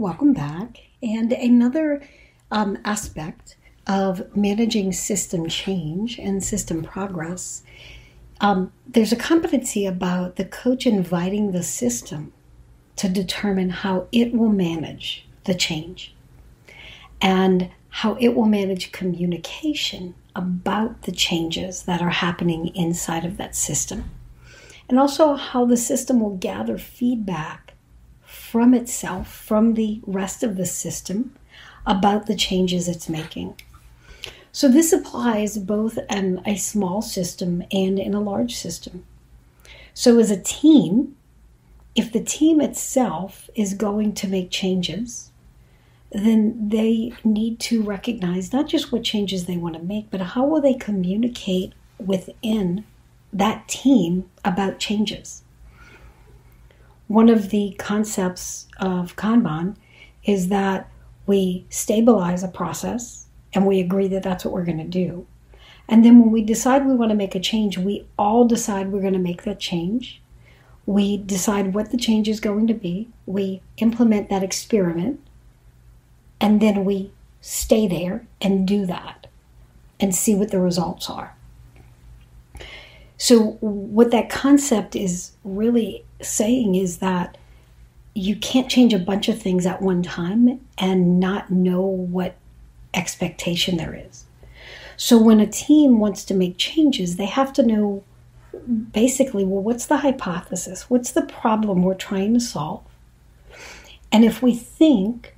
welcome back. And another um, aspect of managing system change and system progress, um, there's a competency about the coach inviting the system to determine how it will manage the change and how it will manage communication about the changes that are happening inside of that system. And also how the system will gather feedback from itself, from the rest of the system, about the changes it's making. So this applies both in a small system and in a large system. So as a team, if the team itself is going to make changes, then they need to recognize not just what changes they want to make, but how will they communicate within that team about changes. One of the concepts of Kanban is that we stabilize a process and we agree that that's what we're going to do. And then when we decide we want to make a change, we all decide we're going to make that change. We decide what the change is going to be. We implement that experiment. And then we stay there and do that and see what the results are. So, what that concept is really saying is that you can't change a bunch of things at one time and not know what expectation there is. So when a team wants to make changes, they have to know basically, well, what's the hypothesis? What's the problem we're trying to solve? And if we think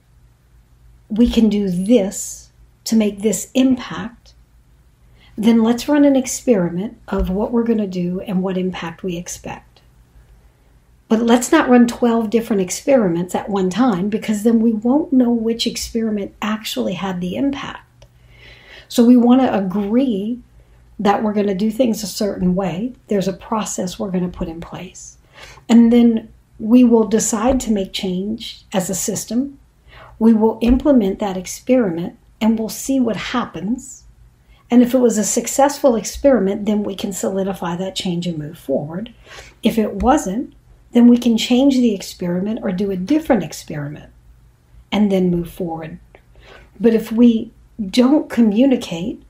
we can do this to make this impact, then let's run an experiment of what we're going to do and what impact we expect. But let's not run 12 different experiments at one time because then we won't know which experiment actually had the impact. So we want to agree that we're going to do things a certain way. There's a process we're going to put in place. And then we will decide to make change as a system. We will implement that experiment and we'll see what happens. And if it was a successful experiment, then we can solidify that change and move forward. If it wasn't, then we can change the experiment or do a different experiment and then move forward. But if we don't communicate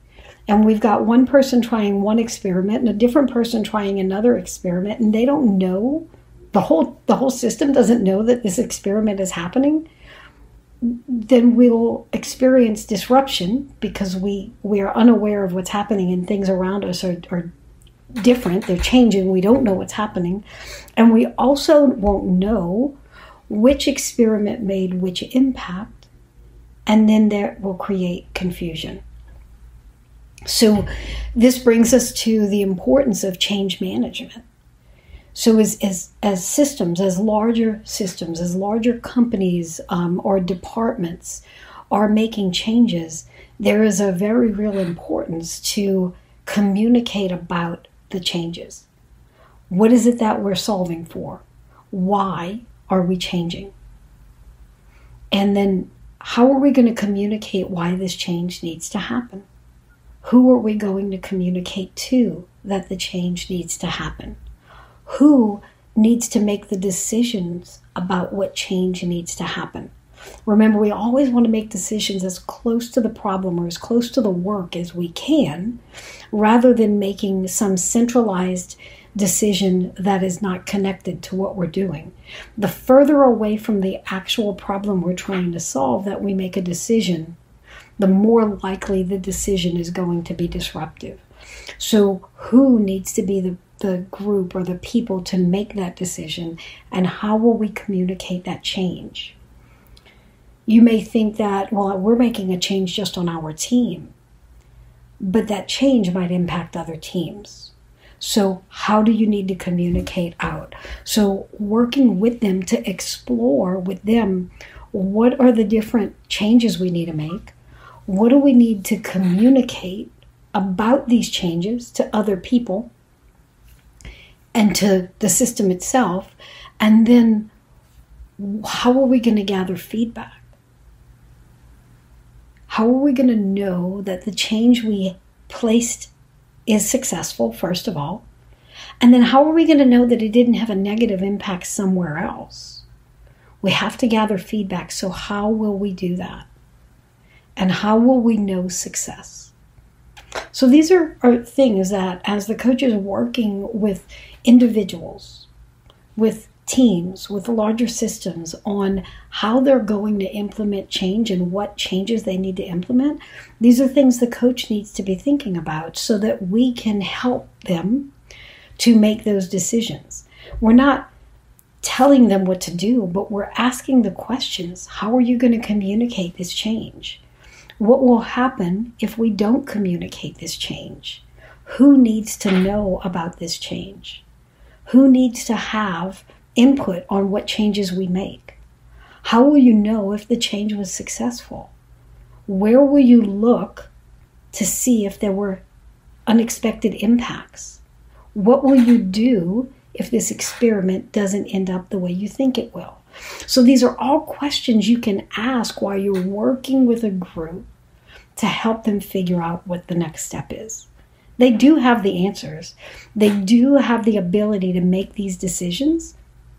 and we've got one person trying one experiment and a different person trying another experiment and they don't know the whole the whole system doesn't know that this experiment is happening then we'll experience disruption because we we are unaware of what's happening and things around us are, are different, they're changing, we don't know what's happening. And we also won't know which experiment made which impact, and then there will create confusion. So, this brings us to the importance of change management. So, as, as, as systems, as larger systems, as larger companies um, or departments are making changes, there is a very real importance to communicate about the changes. What is it that we're solving for? Why are we changing? And then how are we going to communicate why this change needs to happen? Who are we going to communicate to that the change needs to happen? Who needs to make the decisions about what change needs to happen? Remember, we always want to make decisions as close to the problem or as close to the work as we can, rather than making some centralized decision that is not connected to what we're doing. The further away from the actual problem we're trying to solve that we make a decision, the more likely the decision is going to be disruptive. So, who needs to be the, the group or the people to make that decision, and how will we communicate that change? You may think that, well, we're making a change just on our team but that change might impact other teams. So, how do you need to communicate out? So, working with them to explore with them what are the different changes we need to make? What do we need to communicate about these changes to other people and to the system itself? And then, how are we going to gather feedback? How are we going to know that the change we placed is successful, first of all? And then how are we going to know that it didn't have a negative impact somewhere else? We have to gather feedback. So, how will we do that? And how will we know success? So, these are, are things that, as the coach is working with individuals, with teams, with larger systems on how they're going to implement change and what changes they need to implement, these are things the coach needs to be thinking about so that we can help them to make those decisions. We're not telling them what to do, but we're asking the questions How are you going to communicate this change? What will happen if we don't communicate this change? Who needs to know about this change? Who needs to have input on what changes we make? How will you know if the change was successful? Where will you look to see if there were unexpected impacts? What will you do if this experiment doesn't end up the way you think it will? So, these are all questions you can ask while you're working with a group to help them figure out what the next step is. They do have the answers, they do have the ability to make these decisions.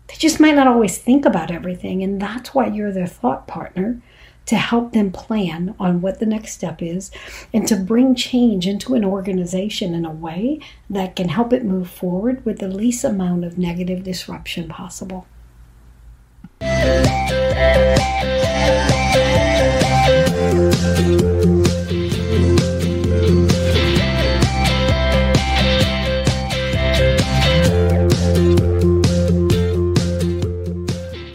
They just might not always think about everything, and that's why you're their thought partner to help them plan on what the next step is and to bring change into an organization in a way that can help it move forward with the least amount of negative disruption possible.